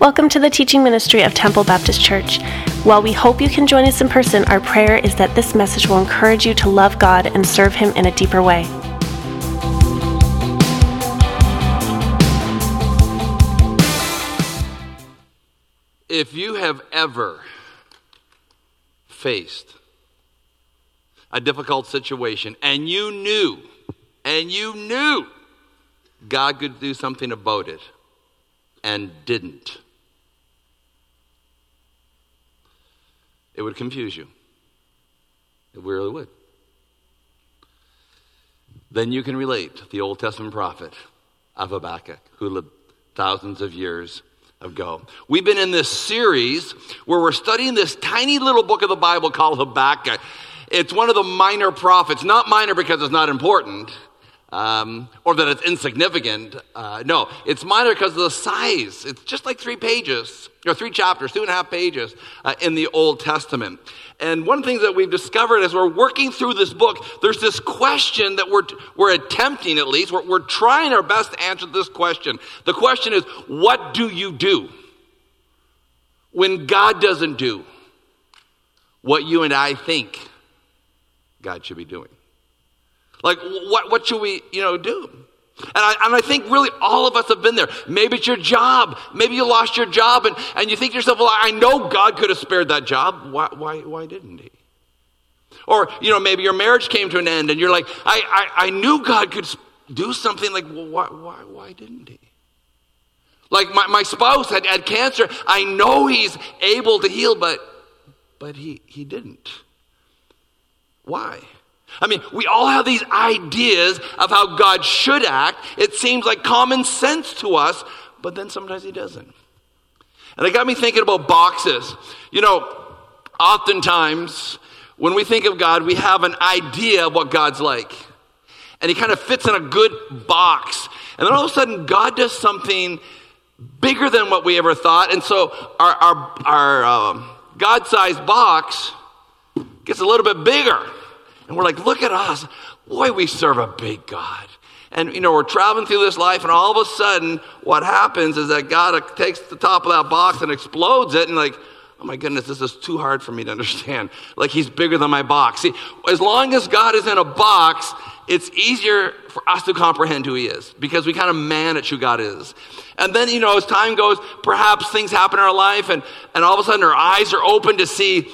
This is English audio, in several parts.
Welcome to the teaching ministry of Temple Baptist Church. While we hope you can join us in person, our prayer is that this message will encourage you to love God and serve Him in a deeper way. If you have ever faced a difficult situation and you knew, and you knew God could do something about it and didn't, it would confuse you. It really would. Then you can relate the Old Testament prophet of Habakkuk, who lived thousands of years ago. We've been in this series where we're studying this tiny little book of the Bible called Habakkuk. It's one of the minor prophets, not minor because it's not important. Um, or that it's insignificant. Uh, no, it's minor because of the size. It's just like three pages, or three chapters, two and a half pages uh, in the Old Testament. And one things that we've discovered as we're working through this book, there's this question that we're, we're attempting at least, we're, we're trying our best to answer this question. The question is, what do you do when God doesn't do what you and I think God should be doing? Like, what, what should we, you know, do? And I, and I think really all of us have been there. Maybe it's your job. Maybe you lost your job and, and you think to yourself, well, I know God could have spared that job. Why, why, why didn't he? Or, you know, maybe your marriage came to an end and you're like, I, I, I knew God could do something. Like, well, why, why, why didn't he? Like my, my spouse had, had cancer. I know he's able to heal, but, but he, he didn't. Why? I mean, we all have these ideas of how God should act. It seems like common sense to us, but then sometimes He doesn't. And it got me thinking about boxes. You know, oftentimes when we think of God, we have an idea of what God's like. And He kind of fits in a good box. And then all of a sudden, God does something bigger than what we ever thought. And so our, our, our um, God sized box gets a little bit bigger. And we're like, look at us. Boy, we serve a big God. And, you know, we're traveling through this life, and all of a sudden, what happens is that God takes the top of that box and explodes it, and like, oh my goodness, this is too hard for me to understand. Like, he's bigger than my box. See, as long as God is in a box, it's easier for us to comprehend who he is because we kind of manage who God is. And then, you know, as time goes, perhaps things happen in our life, and, and all of a sudden our eyes are open to see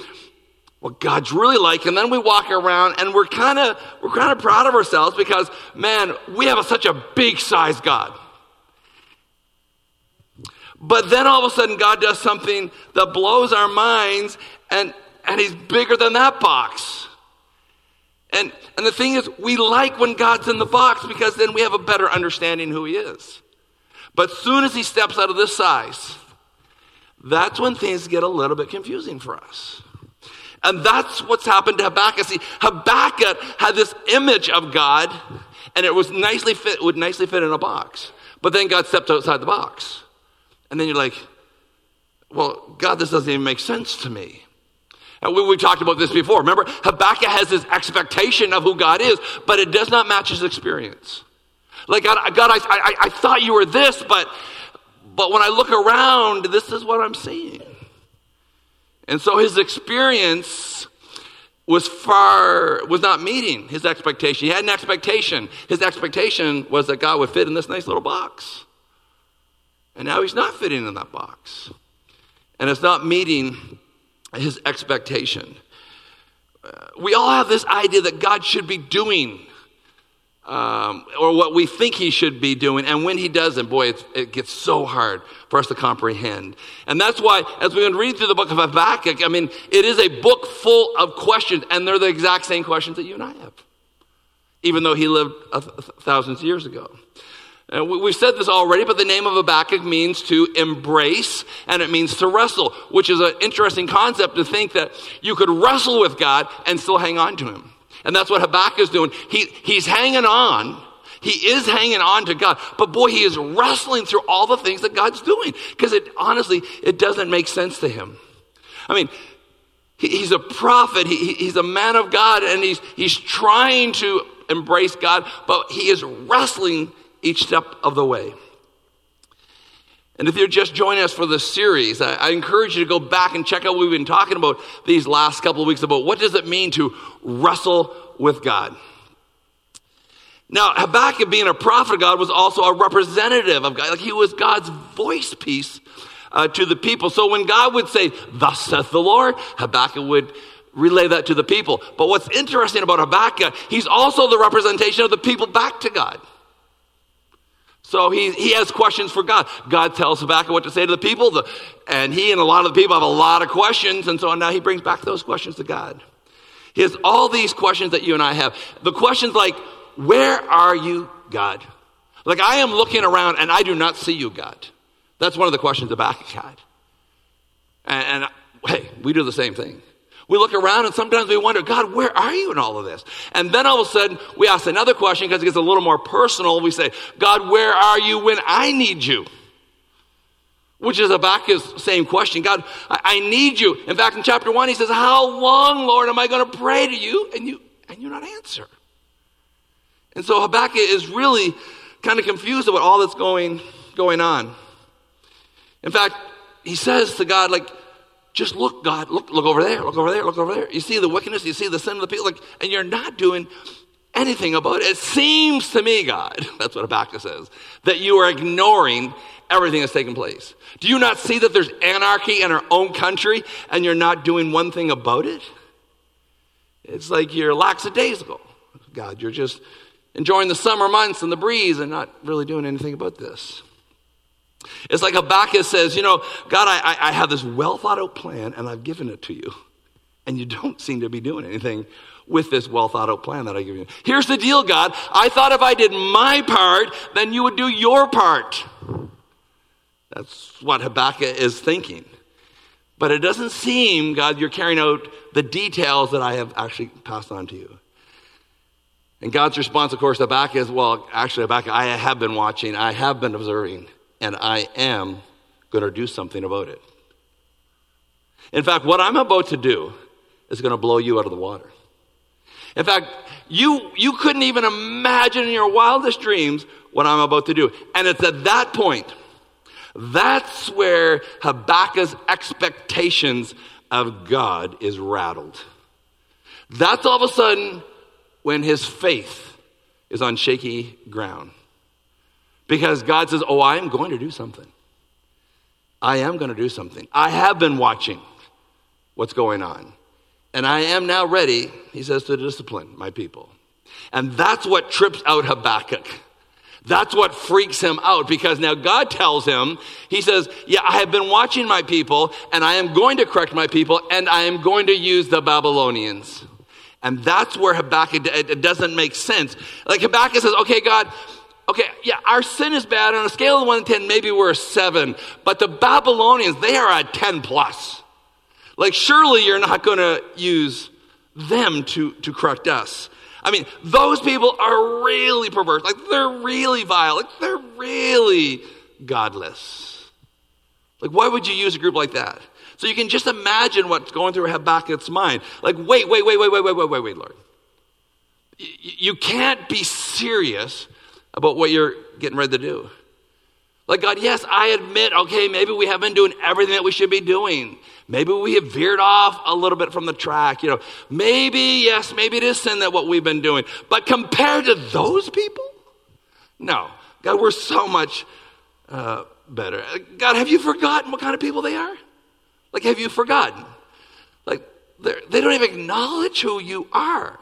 what God's really like. And then we walk around and we're kind of we're kind of proud of ourselves because man, we have a, such a big size God. But then all of a sudden God does something that blows our minds and and he's bigger than that box. And and the thing is we like when God's in the box because then we have a better understanding who he is. But soon as he steps out of this size, that's when things get a little bit confusing for us. And that's what's happened to Habakkuk. See, Habakkuk had this image of God, and it was nicely fit, would nicely fit in a box. But then God stepped outside the box. And then you're like, well, God, this doesn't even make sense to me. And we, we talked about this before. Remember, Habakkuk has this expectation of who God is, but it does not match his experience. Like, God, God I, I, I thought you were this, but, but when I look around, this is what I'm seeing. And so his experience was far, was not meeting his expectation. He had an expectation. His expectation was that God would fit in this nice little box. And now he's not fitting in that box. And it's not meeting his expectation. Uh, we all have this idea that God should be doing um, or what we think he should be doing. And when he doesn't, boy, it gets so hard for us to comprehend. And that's why, as we read through the book of Habakkuk, I mean, it is a book full of questions, and they're the exact same questions that you and I have, even though he lived thousands of years ago. And we've said this already, but the name of Habakkuk means to embrace and it means to wrestle, which is an interesting concept to think that you could wrestle with God and still hang on to him. And that's what Habakkuk is doing. He, he's hanging on. He is hanging on to God. But boy, he is wrestling through all the things that God's doing. Because it honestly, it doesn't make sense to him. I mean, he, he's a prophet. He, he's a man of God and he's, he's trying to embrace God, but he is wrestling each step of the way. And if you're just joining us for this series, I, I, encourage you to go back and check out what we've been talking about these last couple of weeks about what does it mean to wrestle with God. Now, Habakkuk, being a prophet of God, was also a representative of God. Like he was God's voice piece uh, to the people. So when God would say, Thus saith the Lord, Habakkuk would relay that to the people. But what's interesting about Habakkuk, he's also the representation of the people back to God. So he, he has questions for God. God tells Habakkuk what to say to the people, the, and he and a lot of the people have a lot of questions, and so now he brings back those questions to God. He has all these questions that you and I have. The questions like, Where are you, God? Like, I am looking around and I do not see you, God. That's one of the questions Habakkuk had. And, and hey, we do the same thing. We look around and sometimes we wonder, God, where are you in all of this? And then all of a sudden, we ask another question because it gets a little more personal. We say, God, where are you when I need you? Which is Habakkuk's same question. God, I, need you. In fact, in chapter one, he says, How long, Lord, am I going to pray to you? And you and you not answer. And so Habakkuk is really kind of confused about all that's going, going on. In fact, he says to God, like, just look, God, look, look over there, look over there, look over there. You see the wickedness, you see the sin of the people, like, and you're not doing anything about it. It seems to me, God, that's what Habakkuk says, that you are ignoring everything that's taking place. Do you not see that there's anarchy in our own country and you're not doing one thing about it? It's like you're lackadaisical. God, you're just enjoying the summer months and the breeze and not really doing anything about this. It's like Habakkuk says, You know, God, I, I have this well thought out plan and I've given it to you. And you don't seem to be doing anything with this well thought out plan that I give you. Here's the deal, God. I thought if I did my part, then you would do your part. That's what Habakkuk is thinking. But it doesn't seem, God, you're carrying out the details that I have actually passed on to you. And God's response, of course, to Habakkuk is, well, actually, Habakkuk, I have been watching, I have been observing and I am going to do something about it. In fact, what I'm about to do is going to blow you out of the water. In fact, you, you couldn't even imagine in your wildest dreams what I'm about to do. And it's at that point, that's where Habakkuk's expectations of God is rattled. That's all of a sudden when his faith is on shaky ground. Because God says, Oh, I am going to do something. I am going to do something. I have been watching what's going on. And I am now ready, he says, to discipline my people. And that's what trips out Habakkuk. That's what freaks him out because now God tells him, He says, Yeah, I have been watching my people and I am going to correct my people and I am going to use the Babylonians. And that's where Habakkuk, it doesn't make sense. Like Habakkuk says, Okay, God, Okay, yeah, our sin is bad. On a scale of 1 to 10, maybe we're a 7. But the Babylonians, they are a 10 plus. Like, surely you're not going to use them to, to correct us. I mean, those people are really perverse. Like, they're really vile. Like, they're really godless. Like, why would you use a group like that? So you can just imagine what's going through Habakkuk's mind. Like, wait, wait, wait, wait, wait, wait, wait, wait, wait, Lord. You can't be serious about what you're getting ready to do. Like, God, yes, I admit, okay, maybe we haven't been doing everything that we should be doing. Maybe we have veered off a little bit from the track. You know, maybe, yes, maybe it is sin that what we've been doing. But compared to those people, no. God, we're so much uh, better. God, have you forgotten what kind of people they are? Like, have you forgotten? Like, they don't even acknowledge who you are.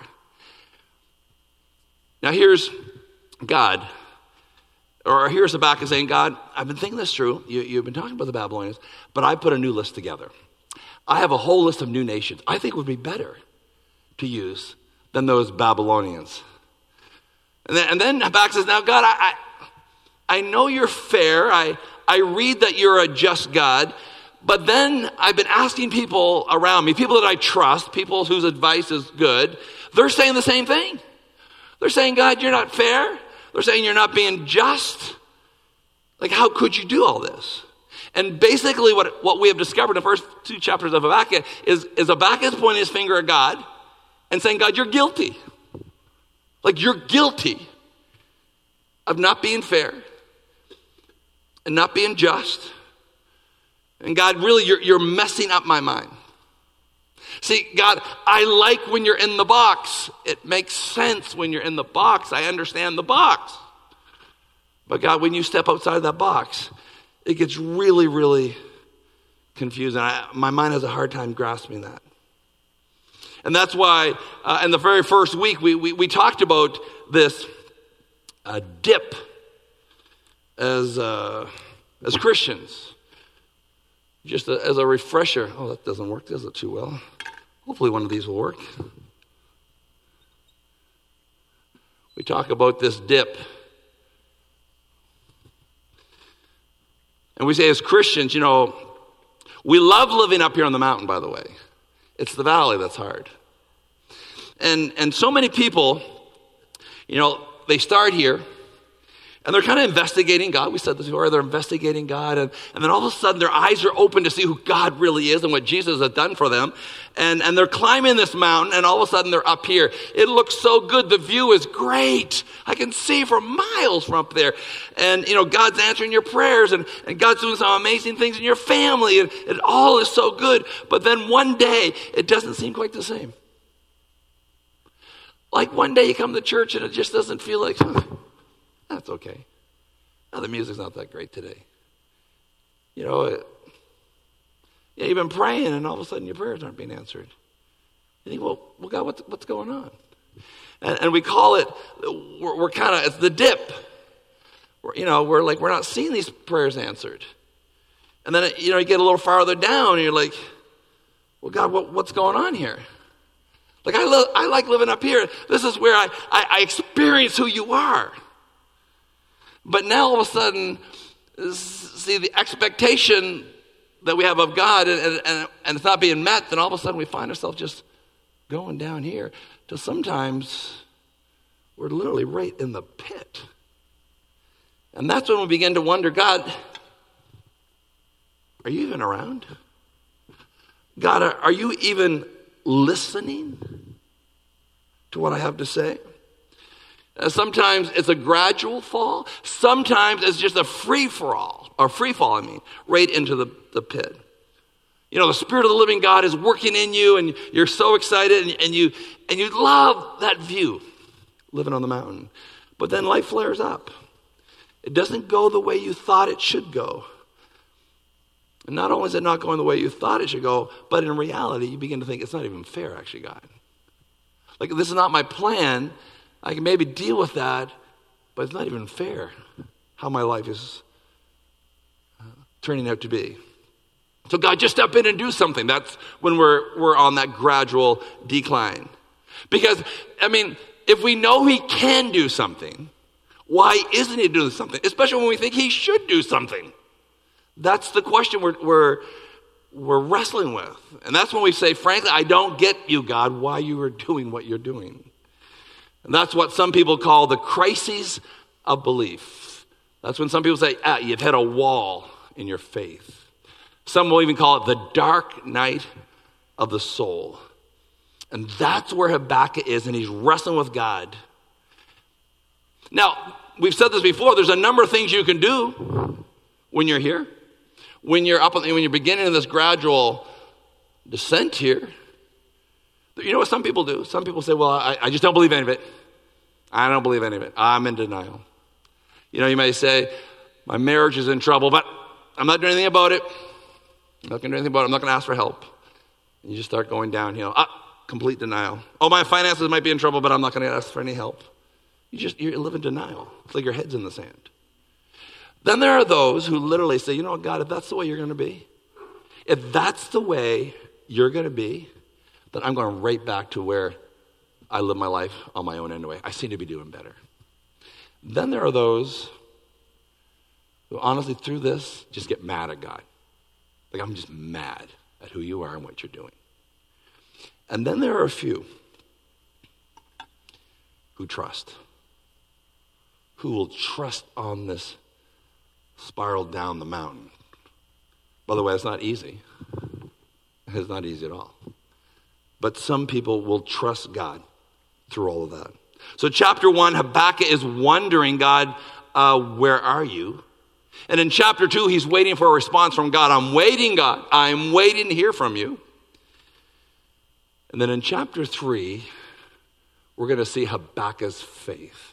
Now, here's God, or here's Habakkuk saying, God, I've been thinking this through. You, you've been talking about the Babylonians, but I put a new list together. I have a whole list of new nations I think would be better to use than those Babylonians. And then, and then Habakkuk says, Now, God, I, I, I know you're fair. I, I read that you're a just God. But then I've been asking people around me, people that I trust, people whose advice is good, they're saying the same thing. They're saying, God, you're not fair. They're saying you're not being just. Like, how could you do all this? And basically, what, what we have discovered in the first two chapters of Habakkuk is, is Habakkuk pointing his finger at God and saying, God, you're guilty. Like, you're guilty of not being fair. and not being just. And God, really, you're, you're messing up my mind. See, God, I like when you're in the box. It makes sense when you're in the box. I understand the box. But God, when you step outside of that box, it gets really, really confusing. I, my mind has a hard time grasping that. And that's why, uh, in the very first week, we, we, we talked about this uh, dip as, uh, as Christians. Just a, as a refresher. Oh, that doesn't work, does it, too well? Hopefully, one of these will work. We talk about this dip. And we say, as Christians, you know, we love living up here on the mountain, by the way. It's the valley that's hard. And, and so many people, you know, they start here and they're kind of investigating God. We said this before. They're investigating God. And, and then all of a sudden, their eyes are open to see who God really is and what Jesus has done for them. And, and they're climbing this mountain, and all of a sudden, they're up here. It looks so good. The view is great. I can see for miles from up there. And, you know, God's answering your prayers, and, and God's doing some amazing things in your family, and it all is so good. But then one day, it doesn't seem quite the same. Like one day you come to church, and it just doesn't feel like. That's okay. Now, the music's not that great today. You know, it, yeah, you've been praying, and all of a sudden your prayers aren't being answered. You think, well, well God, what's, what's going on? And, and we call it, we're, we're kind of, it's the dip. We're, you know, we're like, we're not seeing these prayers answered. And then, you know, you get a little farther down, and you're like, well, God, what, what's going on here? Like, I, lo- I like living up here. This is where I, I, I experience who you are. But now all of a sudden, see the expectation that we have of God and, and, and it's not being met, then all of a sudden we find ourselves just going down here to sometimes we're literally right in the pit. And that's when we begin to wonder God, are you even around? God, are, are you even listening to what I have to say? Uh, sometimes it's a gradual fall. Sometimes it's just a free for all, or free fall, I mean, right into the, the pit. You know, the Spirit of the living God is working in you, and you're so excited, and, and, you, and you love that view, living on the mountain. But then life flares up. It doesn't go the way you thought it should go. And not only is it not going the way you thought it should go, but in reality, you begin to think it's not even fair, actually, God. Like, this is not my plan. I can maybe deal with that, but it's not even fair how my life is uh, turning out to be. So, God, just step in and do something. That's when we're, we're on that gradual decline. Because, I mean, if we know He can do something, why isn't He doing something? Especially when we think He should do something. That's the question we're, we're, we're wrestling with. And that's when we say, frankly, I don't get you, God, why you are doing what you're doing. And that's what some people call the crises of belief. That's when some people say, ah, you've hit a wall in your faith. Some will even call it the dark night of the soul. And that's where Habakkuk is, and he's wrestling with God. Now, we've said this before, there's a number of things you can do when you're here. When you're up, when you're beginning this gradual descent here, you know what some people do? Some people say, well, I, I just don't believe any of it. I don't believe any of it. I'm in denial. You know, you may say, my marriage is in trouble, but I'm not doing anything about it. I'm not going to do anything about it. I'm not going to ask for help. And you just start going downhill. Ah, complete denial. Oh, my finances might be in trouble, but I'm not going to ask for any help. You just you live in denial. It's like your head's in the sand. Then there are those who literally say, you know what, God, if that's the way you're going to be, if that's the way you're going to be, then I'm going right back to where I live my life on my own anyway. I seem to be doing better. Then there are those who honestly, through this, just get mad at God. Like, I'm just mad at who you are and what you're doing. And then there are a few who trust, who will trust on this spiral down the mountain. By the way, it's not easy. It's not easy at all. But some people will trust God through all of that. So, chapter one, Habakkuk is wondering, God, uh, where are you? And in chapter two, he's waiting for a response from God. I'm waiting, God. I'm waiting to hear from you. And then in chapter three, we're going to see Habakkuk's faith.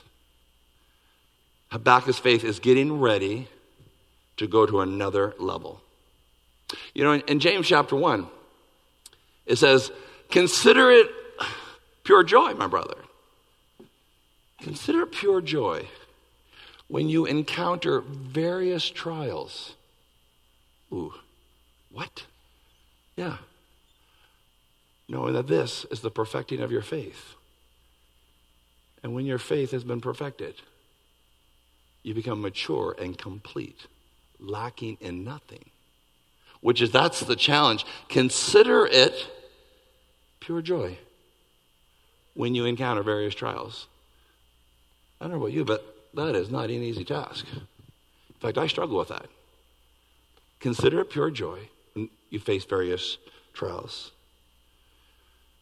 Habakkuk's faith is getting ready to go to another level. You know, in, in James chapter 1, it says, Consider it pure joy, my brother. Consider pure joy when you encounter various trials. Ooh, what? Yeah. Knowing that this is the perfecting of your faith. And when your faith has been perfected, you become mature and complete, lacking in nothing. Which is that's the challenge. Consider it pure joy when you encounter various trials. I don't know about you, but that is not an easy task. In fact, I struggle with that. Consider it pure joy when you face various trials.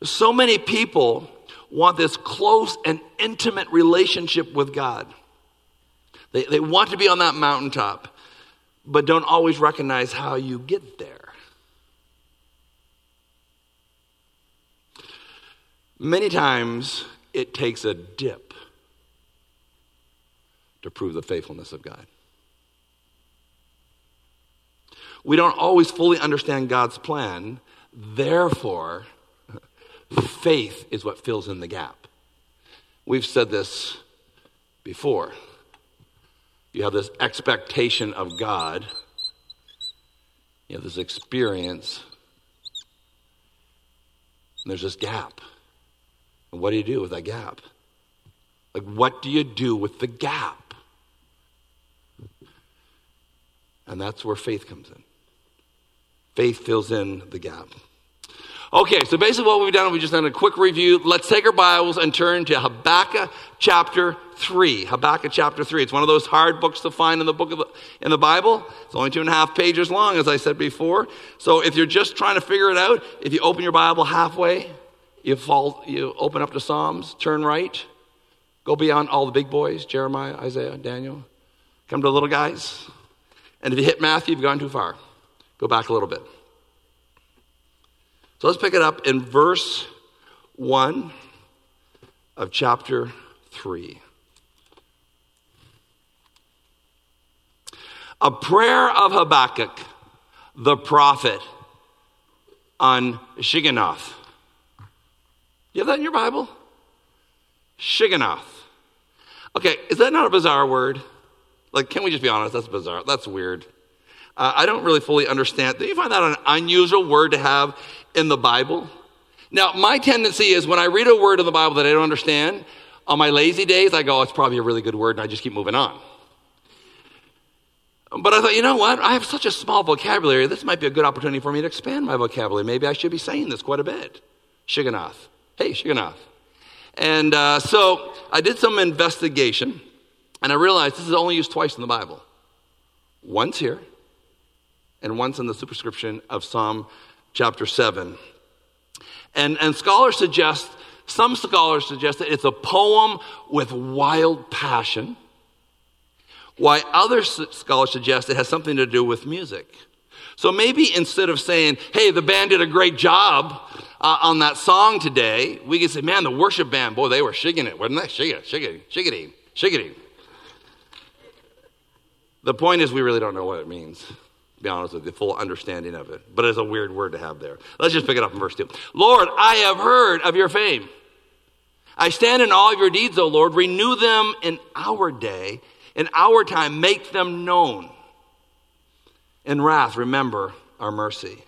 So many people want this close and intimate relationship with God. They, they want to be on that mountaintop, but don't always recognize how you get there. Many times it takes a dip to prove the faithfulness of God. We don't always fully understand God's plan, therefore, faith is what fills in the gap. We've said this before. You have this expectation of God, you have this experience, there's this gap. And what do you do with that gap? Like, what do you do with the gap? And that's where faith comes in. Faith fills in the gap. Okay, so basically what we've done, we've just done a quick review. Let's take our Bibles and turn to Habakkuk chapter 3. Habakkuk chapter 3. It's one of those hard books to find in the book of the, in the Bible. It's only two and a half pages long, as I said before. So if you're just trying to figure it out, if you open your Bible halfway, you fall, you open up to Psalms, turn right, go beyond all the big boys, Jeremiah, Isaiah, Daniel, come to the little guys. And if you hit Matthew, you've gone too far. Go back a little bit. So let's pick it up in verse 1 of chapter 3. A prayer of Habakkuk, the prophet, on Shigionoth. You have that in your Bible? Shigionoth. Okay, is that not a bizarre word? Like, can we just be honest? That's bizarre. That's weird. Uh, I don't really fully understand. Do you find that an unusual word to have in the Bible? Now, my tendency is when I read a word in the Bible that I don't understand, on my lazy days, I go, oh, it's probably a really good word, and I just keep moving on. But I thought, you know what? I have such a small vocabulary. This might be a good opportunity for me to expand my vocabulary. Maybe I should be saying this quite a bit. Shigionoth. Hey, Shigionoth. And uh, so I did some investigation, and I realized this is only used twice in the Bible. Once here, and once in the superscription of Psalm chapter 7. And, and scholars suggest, some scholars suggest that it's a poem with wild passion, while other scholars suggest it has something to do with music. So maybe instead of saying, hey, the band did a great job uh, on that song today, we could say, man, the worship band, boy, they were shigging it, weren't they? Shigging, shigging, shiggity, shiggity. The point is, we really don't know what it means be honest with you, the full understanding of it. But it's a weird word to have there. Let's just pick it up in verse 2. Lord, I have heard of your fame. I stand in all of your deeds, O Lord. Renew them in our day, in our time. Make them known. In wrath, remember our mercy.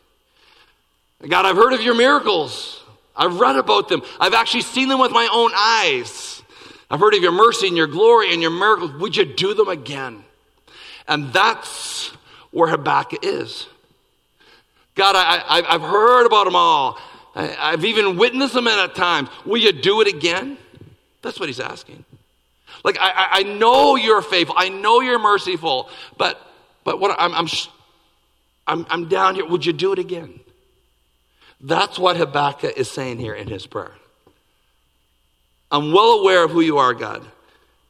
God, I've heard of your miracles. I've read about them. I've actually seen them with my own eyes. I've heard of your mercy and your glory and your miracles. Would you do them again? And that's where Habakkuk is. God, I, have heard about them all. I, have even witnessed them at times. Will you do it again? That's what he's asking. Like, I, I know you're faithful. I know you're merciful. But, but what I'm, I'm, I'm down here. Would you do it again? That's what Habakkuk is saying here in his prayer. I'm well aware of who you are, God.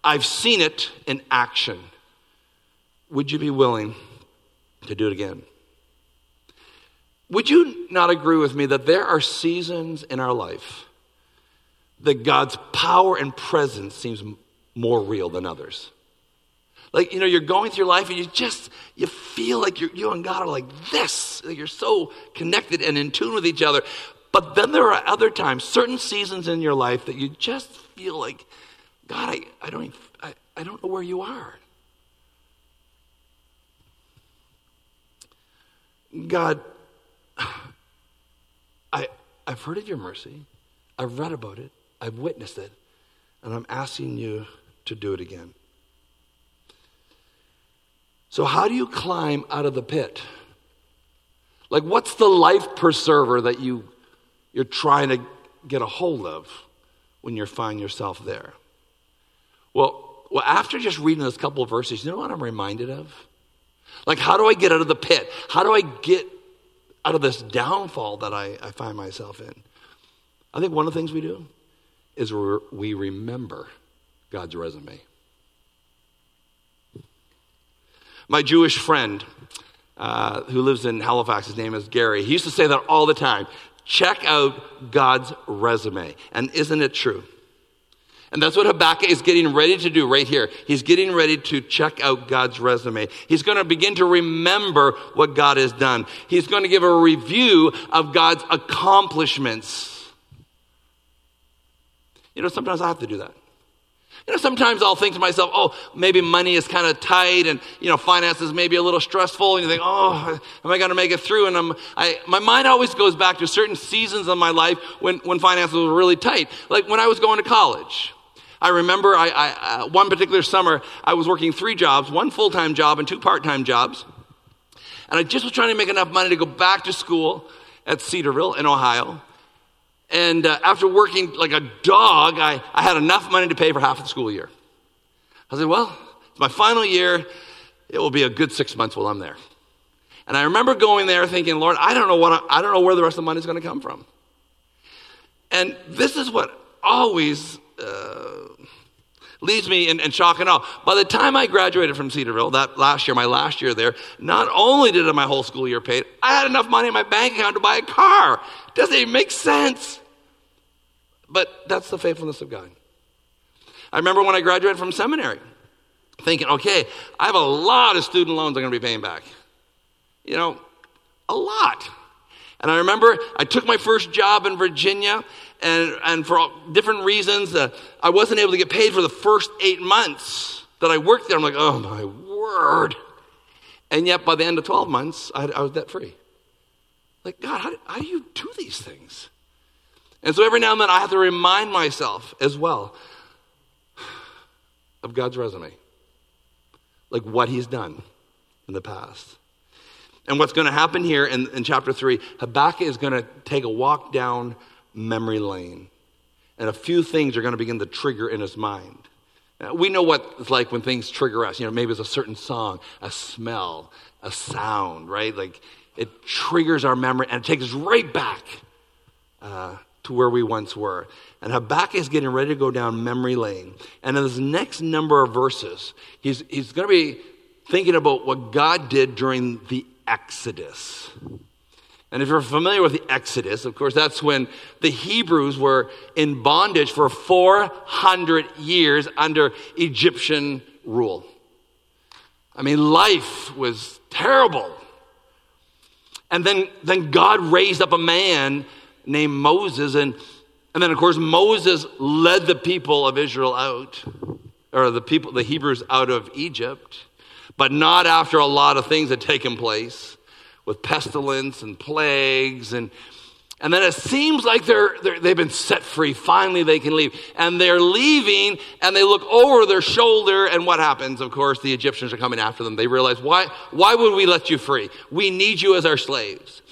I've seen it in action. would you be willing to do it again? Would you not agree with me that there are seasons in our life that God's power and presence seems more real than others? Like, you know, you're going through life and you just, you feel like you and God are like this. Like you're so connected and in tune with each other. But then there are other times, certain seasons in your life that you just feel like, God, I, I, don't, even, I, I don't know where you are. God, I, I've heard of your mercy. I've read about it. I've witnessed it. And I'm asking you to do it again. So, how do you climb out of the pit? Like, what's the life preserver that you, you're trying to get a hold of when you find yourself there? Well, well, after just reading those couple of verses, you know what I'm reminded of? Like, how do I get out of the pit? How do I get out of this downfall that I, I find myself in? I think one of the things we do is we remember God's resume. My Jewish friend uh, who lives in Halifax, his name is Gary, he used to say that all the time check out God's resume. And isn't it true? And that's what Habakkuk is getting ready to do right here. He's getting ready to check out God's resume. He's going to begin to remember what God has done. He's going to give a review of God's accomplishments. You know, sometimes I have to do that. You know, sometimes I'll think to myself, oh, maybe money is kind of tight and, you know, finances may be a little stressful. And you think, oh, am I going to make it through? And I'm, I, my mind always goes back to certain seasons of my life when, when finances were really tight. Like when I was going to college. I remember I, I, uh, one particular summer, I was working three jobs, one full time job and two part time jobs. And I just was trying to make enough money to go back to school at Cedarville in Ohio. And uh, after working like a dog, I, I had enough money to pay for half of the school year. I said, well, it's my final year. It will be a good six months while I'm there. And I remember going there thinking, Lord, I don't know what I, I don't know where the rest of the money is going to come from. And this is what always uh, leaves me in, in, shock and awe. By the time I graduated from Cedarville, that last year, my last year there, not only did I my whole school year paid, I had enough money in my bank account to buy a car. Doesn't even make sense. But that's the faithfulness of God. I remember when I graduated from seminary, thinking, okay, I have a lot of student loans I'm going to be paying back. You know, a lot. And I remember I took my first job in Virginia, and, and for different reasons, uh, I wasn't able to get paid for the first eight months that I worked there. I'm like, oh my word. And yet, by the end of 12 months, I, I was debt free. Like, God, how, how do you do these things? And so every now and then I have to remind myself as well of God's resume, like what He's done in the past. And what's going to happen here in, in chapter 3, Habakkuk is going to take a walk down memory lane. And a few things are going to begin to trigger in his mind. We know what it's like when things trigger us. You know, maybe it's a certain song, a smell, a sound, right? Like it triggers our memory and it takes us right back uh, to where we once were. And Habakkuk is getting ready to go down memory lane. And in this next number of verses, he's, he's going to be thinking about what God did during the Exodus. And if you're familiar with the Exodus, of course, that's when the Hebrews were in bondage for 400 years under Egyptian rule. I mean, life was terrible. And then, then God raised up a man named Moses. And, and then, of course, Moses led the people of Israel out, or the people, the Hebrews out of Egypt, but not after a lot of things had taken place with pestilence and plagues and and then it seems like they're, they have been set free. Finally, they can leave. And they're leaving, and they look over their shoulder, and what happens? Of course, the Egyptians are coming after them. They realize, why, why would we let you free? We need you as our slaves.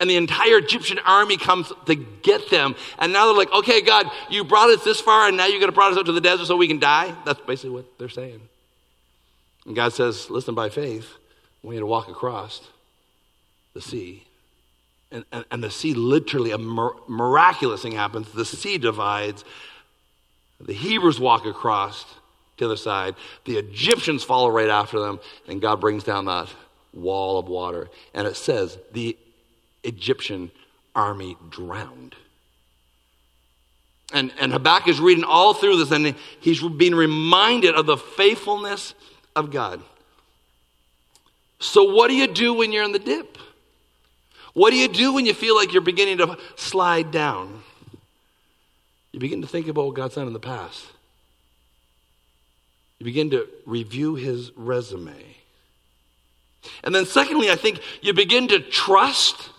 And the entire Egyptian army comes to get them. And now they're like, okay, God, you brought us this far, and now you're going to brought us out to the desert so we can die? That's basically what they're saying. And God says, listen, by faith, we need to walk across the sea. And, and, and the sea literally, a miraculous thing happens. The sea divides. The Hebrews walk across, to the other side. The Egyptians follow right after them, and God brings down that wall of water. And it says the Egyptian army drowned. And, and Habakkuk is reading all through this, and he's being reminded of the faithfulness of God. So, what do you do when you're in the dip? What do you do when you feel like you're beginning to slide down? You begin to think about what God's done in the past. You begin to review his resume. And then, secondly, I think you begin to trust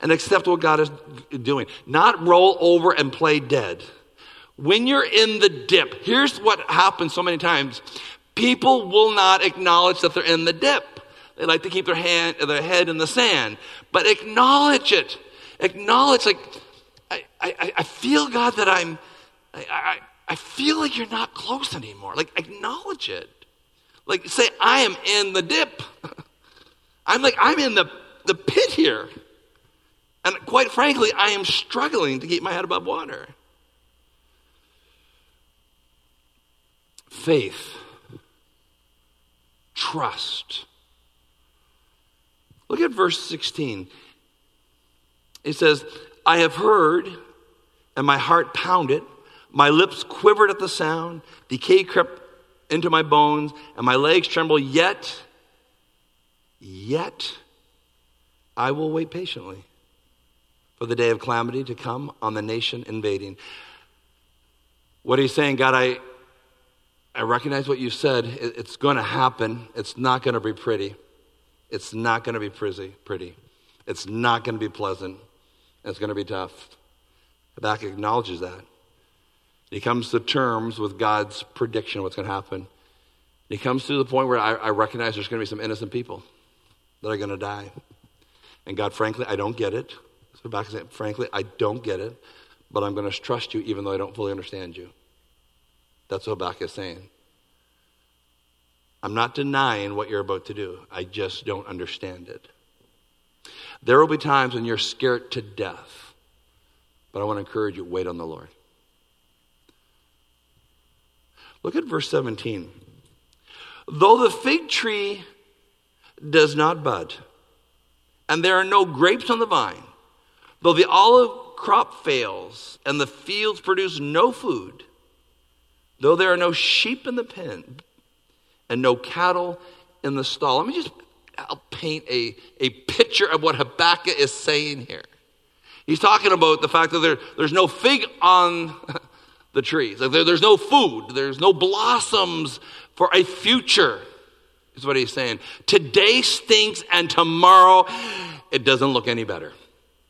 and accept what God is doing, not roll over and play dead. When you're in the dip, here's what happens so many times people will not acknowledge that they're in the dip. They like to keep their, hand, their head in the sand, but acknowledge it. Acknowledge, like, I, I, I feel, God, that I'm, I, I, I feel like you're not close anymore. Like, acknowledge it. Like, say, I am in the dip. I'm like, I'm in the, the pit here. And quite frankly, I am struggling to keep my head above water. Faith, trust. Look at verse 16. It says, I have heard, and my heart pounded. My lips quivered at the sound. Decay crept into my bones, and my legs trembled. Yet, yet, I will wait patiently for the day of calamity to come on the nation invading. What he's saying, God, I, I recognize what you said. It's going to happen. It's not going to be pretty. It's not going to be pretty. pretty. It's not going to be pleasant. It's going to be tough. Habakkuk acknowledges that. He comes to terms with God's prediction of what's going to happen. He comes to the point where I, I recognize there's going to be some innocent people that are going to die. And God, frankly, I don't get it. So and say, frankly, I don't get it, but I'm going to trust you even though I don't fully understand you. That's what Habakkuk is saying. I'm not denying what you're about to do. I just don't understand it. There will be times when you're scared to death, but I want to encourage you wait on the Lord. Look at verse 17. Though the fig tree does not bud, and there are no grapes on the vine, Though the olive crop fails and the fields produce no food, though there are no sheep in the pen and no cattle in the stall. Let me just I'll paint a, a picture of what Habakkuk is saying here. He's talking about the fact that there, there's no fig on the trees. Like there, there's no food. There's no blossoms for a future, is what he's saying. Today stinks and tomorrow it doesn't look any better.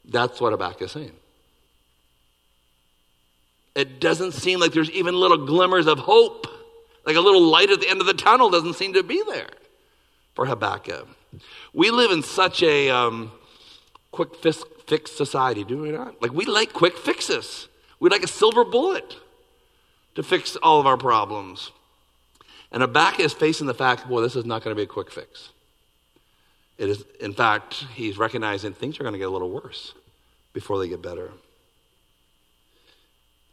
That's what Habakkuk is saying. It doesn't seem like there's even little glimmers of hope. Like a little light at the end of the tunnel doesn't seem to be there for Habakkuk. We live in such a um, quick fix, fix society, do we not? Like we like quick fixes. We like a silver bullet to fix all of our problems. And Habakkuk is facing the fact, boy, this is not going to be a quick fix. It is, in fact, he's recognizing things are going to get a little worse before they get better.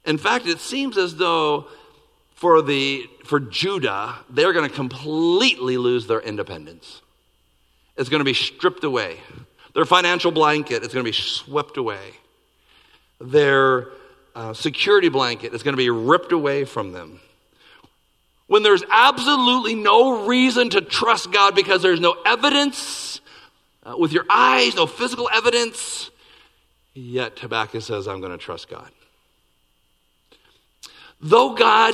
In fact, it seems as though for, the, for Judah, they're going to completely lose their independence. It's going to be stripped away. Their financial blanket is going to be swept away. Their uh, security blanket is going to be ripped away from them when there's absolutely no reason to trust God because there's no evidence uh, with your eyes, no physical evidence, yet Habakkuk says, I'm going to trust God. Though God,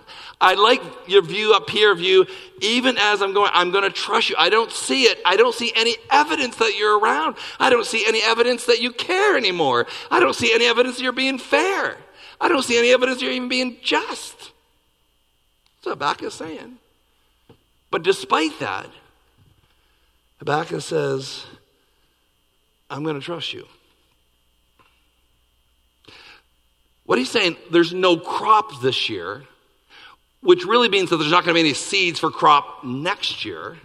I like your view up here of you, even as I'm going, I'm going to trust you. I don't see it. I don't see any evidence that you're around. I don't see any evidence that you care anymore. I don't see any evidence that you're being fair. I don't see any evidence you're even being just. That's what Habakkuk is saying. But despite that, Habakkuk says, I'm going to trust you. What he's saying, there's no crop this year, which really means that there's not going to be any seeds for crop next year.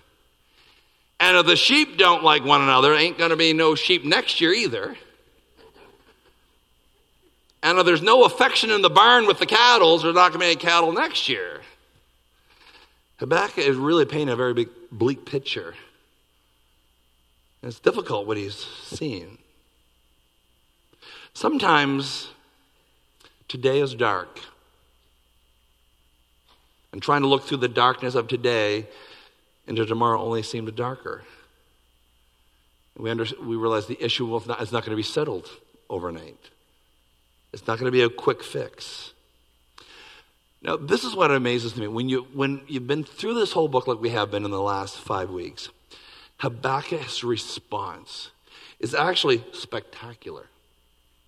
And if the sheep don't like one another, ain't going to be no sheep next year either. And if there's no affection in the barn with the cattle, there's not going to be any cattle next year. Habakkuk is really painting a very big, bleak picture. And it's difficult what he's seeing. Sometimes today is dark. And trying to look through the darkness of today into tomorrow only seemed darker. We, under, we realize the issue is not, is not going to be settled overnight. It's not going to be a quick fix. Now, this is what amazes me. When, you, when you've been through this whole book like we have been in the last five weeks, Habakkuk's response is actually spectacular.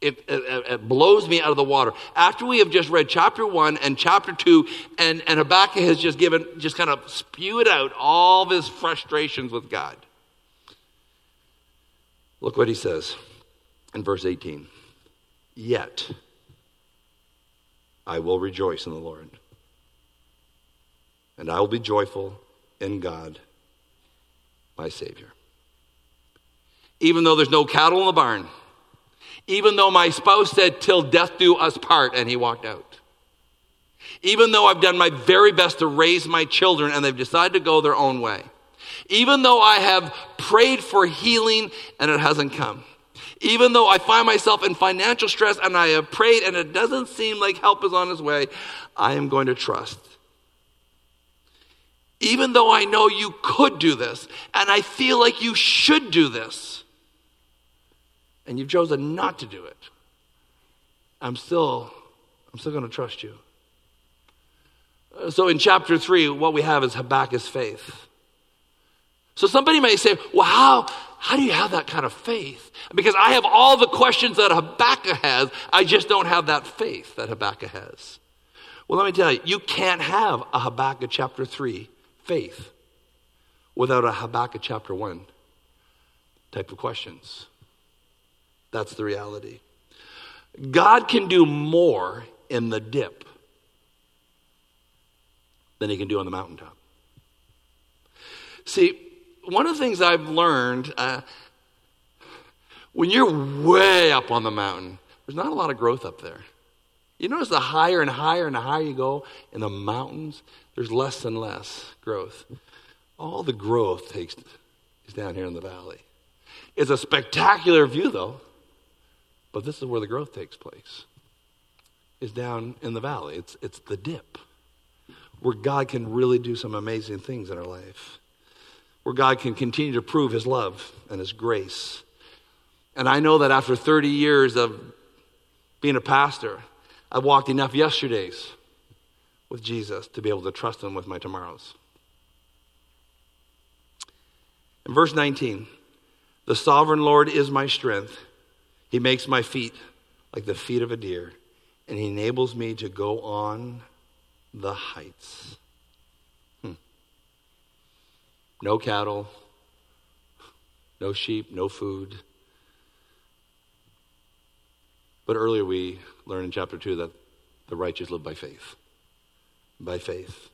It, it, uh, uh, it, blows me out of the water. After we have just read chapter one and chapter two, and, and Habakkuk has just given, just kind of spewed out all of his frustrations with God. Look what he says in verse 18. Yet I will rejoice in the Lord, and I will be joyful in God, my Savior. Even though there's no cattle in the barn, even though my spouse said, Till death do us part, and he walked out. Even though I've done my very best to raise my children and they've decided to go their own way. Even though I have prayed for healing and it hasn't come. Even though I find myself in financial stress and I have prayed and it doesn't seem like help is on its way, I am going to trust. Even though I know you could do this and I feel like you should do this, and you've chosen not to do it, I'm still, I'm still going to trust you. Uh, so in chapter 3, what we have is Habakkuk's faith. So somebody may say, well, how, how do you have that kind of faith? Because I have all the questions that Habakkuk has, I just don't have that faith that Habakkuk has. Well, let me tell you, you can't have a Habakkuk chapter 3 faith without a Habakkuk chapter 1 type of questions. That's the reality. God can do more in the dip than he can do on the mountaintop. See, one of the things I've learned uh, when you're way up on the mountain, there's not a lot of growth up there. You notice the higher and higher and higher you go in the mountains, there's less and less growth. All the growth takes is down here in the valley. It's a spectacular view, though. But this is where the growth takes place. Is down in the valley. It's it's the dip. Where God can really do some amazing things in our life. Where God can continue to prove his love and his grace. And I know that after 30 years of being a pastor, I've walked enough yesterdays with Jesus to be able to trust him with my tomorrows. In verse 19, the sovereign Lord is my strength. He makes my feet like the feet of a deer, and He enables me to go on the heights. Hmm. No cattle, no sheep, no food. But earlier we learned in chapter 2 that the righteous live by faith. By faith.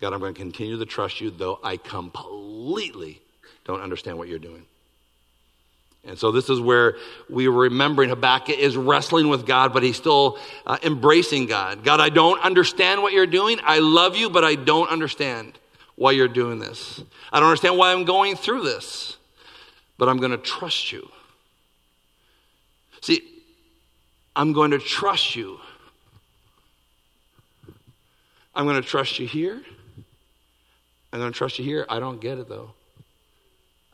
God, I'm going to continue to trust you, though I completely don't understand what you're doing. And so this is where we were remembering Habakkuk is wrestling with God, but he's still uh, embracing God. God, I don't understand what you're doing. I love you, but I don't understand why you're doing this. I don't understand why I'm going through this, but I'm going to trust you. See, I'm going to trust you. I'm going to trust you here. I'm going to trust you here. I don't get it though.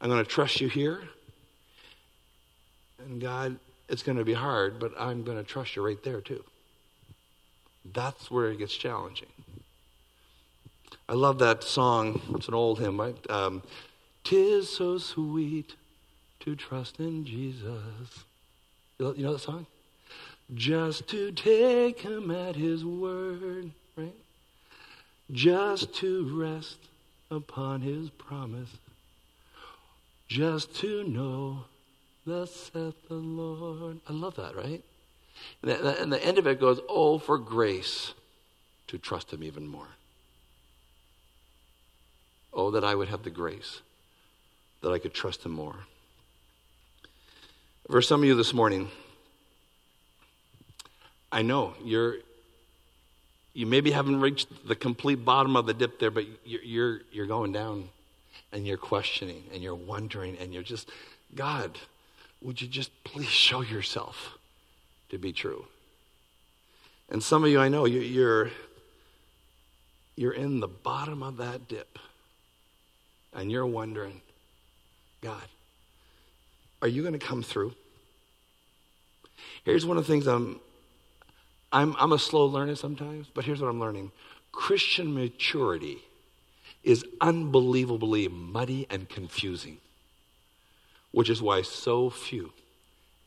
I'm going to trust you here. And God, it's going to be hard, but I'm going to trust you right there too. That's where it gets challenging. I love that song. It's an old hymn, right? Um, Tis so sweet to trust in Jesus. You know that song? Just to take him at his word, right? Just to rest upon his promise. Just to know Thus saith the Lord. I love that, right? And the, and the end of it goes, Oh, for grace to trust Him even more. Oh, that I would have the grace that I could trust Him more. For some of you this morning, I know you're you maybe haven't reached the complete bottom of the dip there, but you're, you're, you're going down and you're questioning and you're wondering and you're just, God, would you just please show yourself to be true? And some of you, I know, you're, you're in the bottom of that dip and you're wondering, God, are you going to come through? Here's one of the things I'm, I'm, I'm a slow learner sometimes, but here's what I'm learning Christian maturity is unbelievably muddy and confusing, which is why so few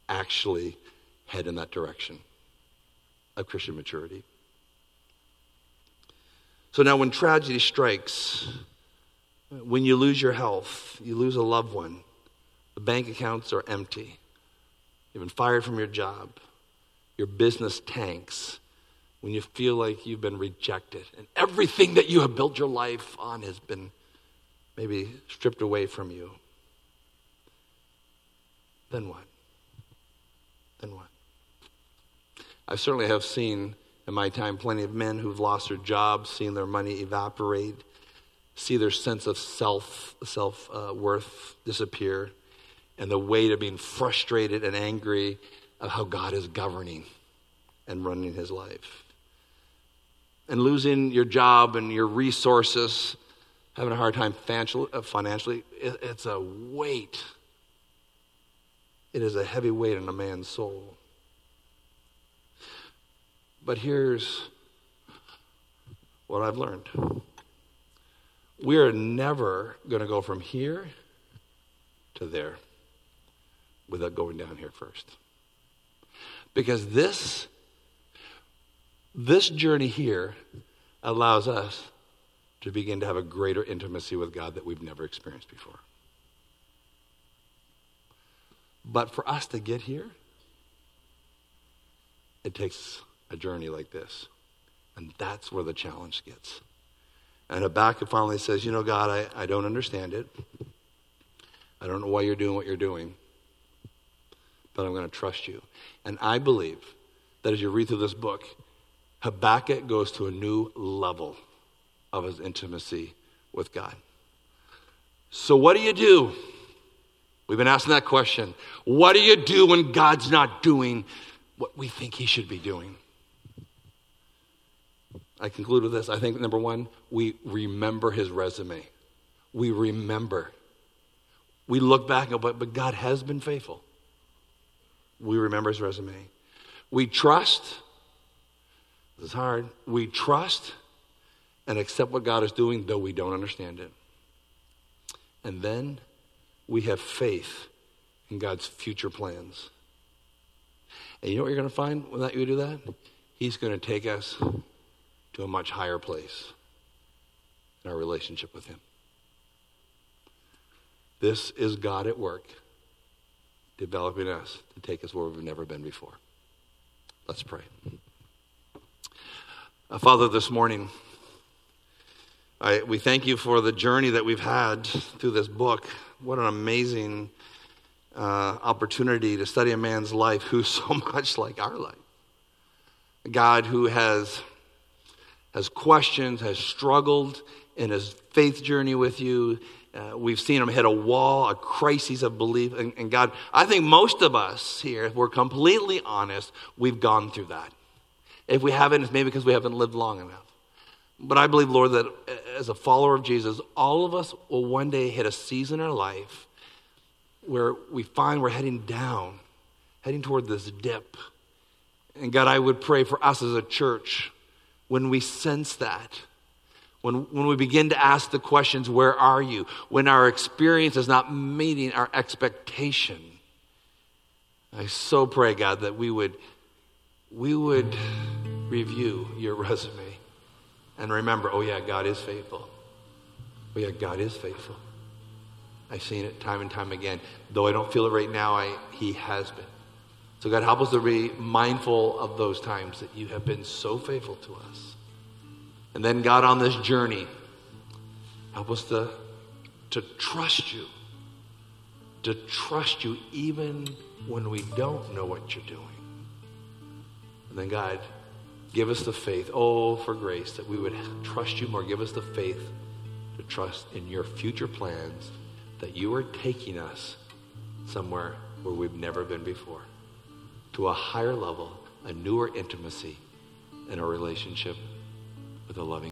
actually head in that direction of Christian maturity. So now, when tragedy strikes, when you lose your health, you lose a loved one, the bank accounts are empty, you've been fired from your job, your business tanks, when you feel like you've been rejected. And everything that you have built your life on has been maybe stripped away from you, then what? Then what? I certainly have seen in my time plenty of men who've lost their jobs, seen their money evaporate, see their sense of self self uh, worth disappear, and the weight of being frustrated and angry of how God is governing and running his life and losing your job and your resources, having a hard time uh, financially, it's a weight. It is a heavy weight on a man's soul. But here's what I've learned we are never going to go from here to there without going down here first. Because this this journey here allows us to begin to have a greater intimacy with God that we've never experienced before. But for us to get here, it takes a journey like this. And that's where the challenge gets. And Habakkuk finally says, You know, God, I, I don't understand it. I don't know why you're doing what you're doing, but I'm going to trust you. And I believe that as you read through this book, Habakkuk goes to a new level of his intimacy with God. So, what do you do? We've been asking that question. What do you do when God's not doing what we think he should be doing? I conclude with this. I think number one, we remember his resume. We remember. We look back and go, but, but God has been faithful. We remember his resume. We trust it's hard. We trust and accept what God is doing, though we don't understand it. And then we have faith in God's future plans. And you know what you're going to find when that you do that? He's going to take us to a much higher place in our relationship with Him. This is God at work, developing us to take us where we've never been before. Let's pray. Uh, Father, this morning, I, we thank you for the journey that we've had through this book. What an amazing uh, opportunity to study a man's life who's so much like our life. A God who has, has questioned, has struggled in his faith journey with you. Uh, we've seen him hit a wall, a crisis of belief. And, and God, I think most of us here, if we're completely honest, we've gone through that. If we haven't, it's maybe because we haven't lived long enough. But I believe, Lord, that as a follower of Jesus, all of us will one day hit a season in our life where we find we're heading down, heading toward this dip. And God, I would pray for us as a church when we sense that, when, when we begin to ask the questions, Where are you? When our experience is not meeting our expectation. I so pray, God, that we would we would review your resume and remember, oh, yeah, God is faithful. Oh, yeah, God is faithful. I've seen it time and time again. Though I don't feel it right now, I, He has been. So, God, help us to be mindful of those times that you have been so faithful to us. And then, God, on this journey, help us to, to trust you, to trust you even when we don't know what you're doing. And then, God, Give us the faith. Oh, for grace that we would trust you more. Give us the faith to trust in your future plans that you are taking us somewhere where we've never been before to a higher level, a newer intimacy, and a relationship with a loving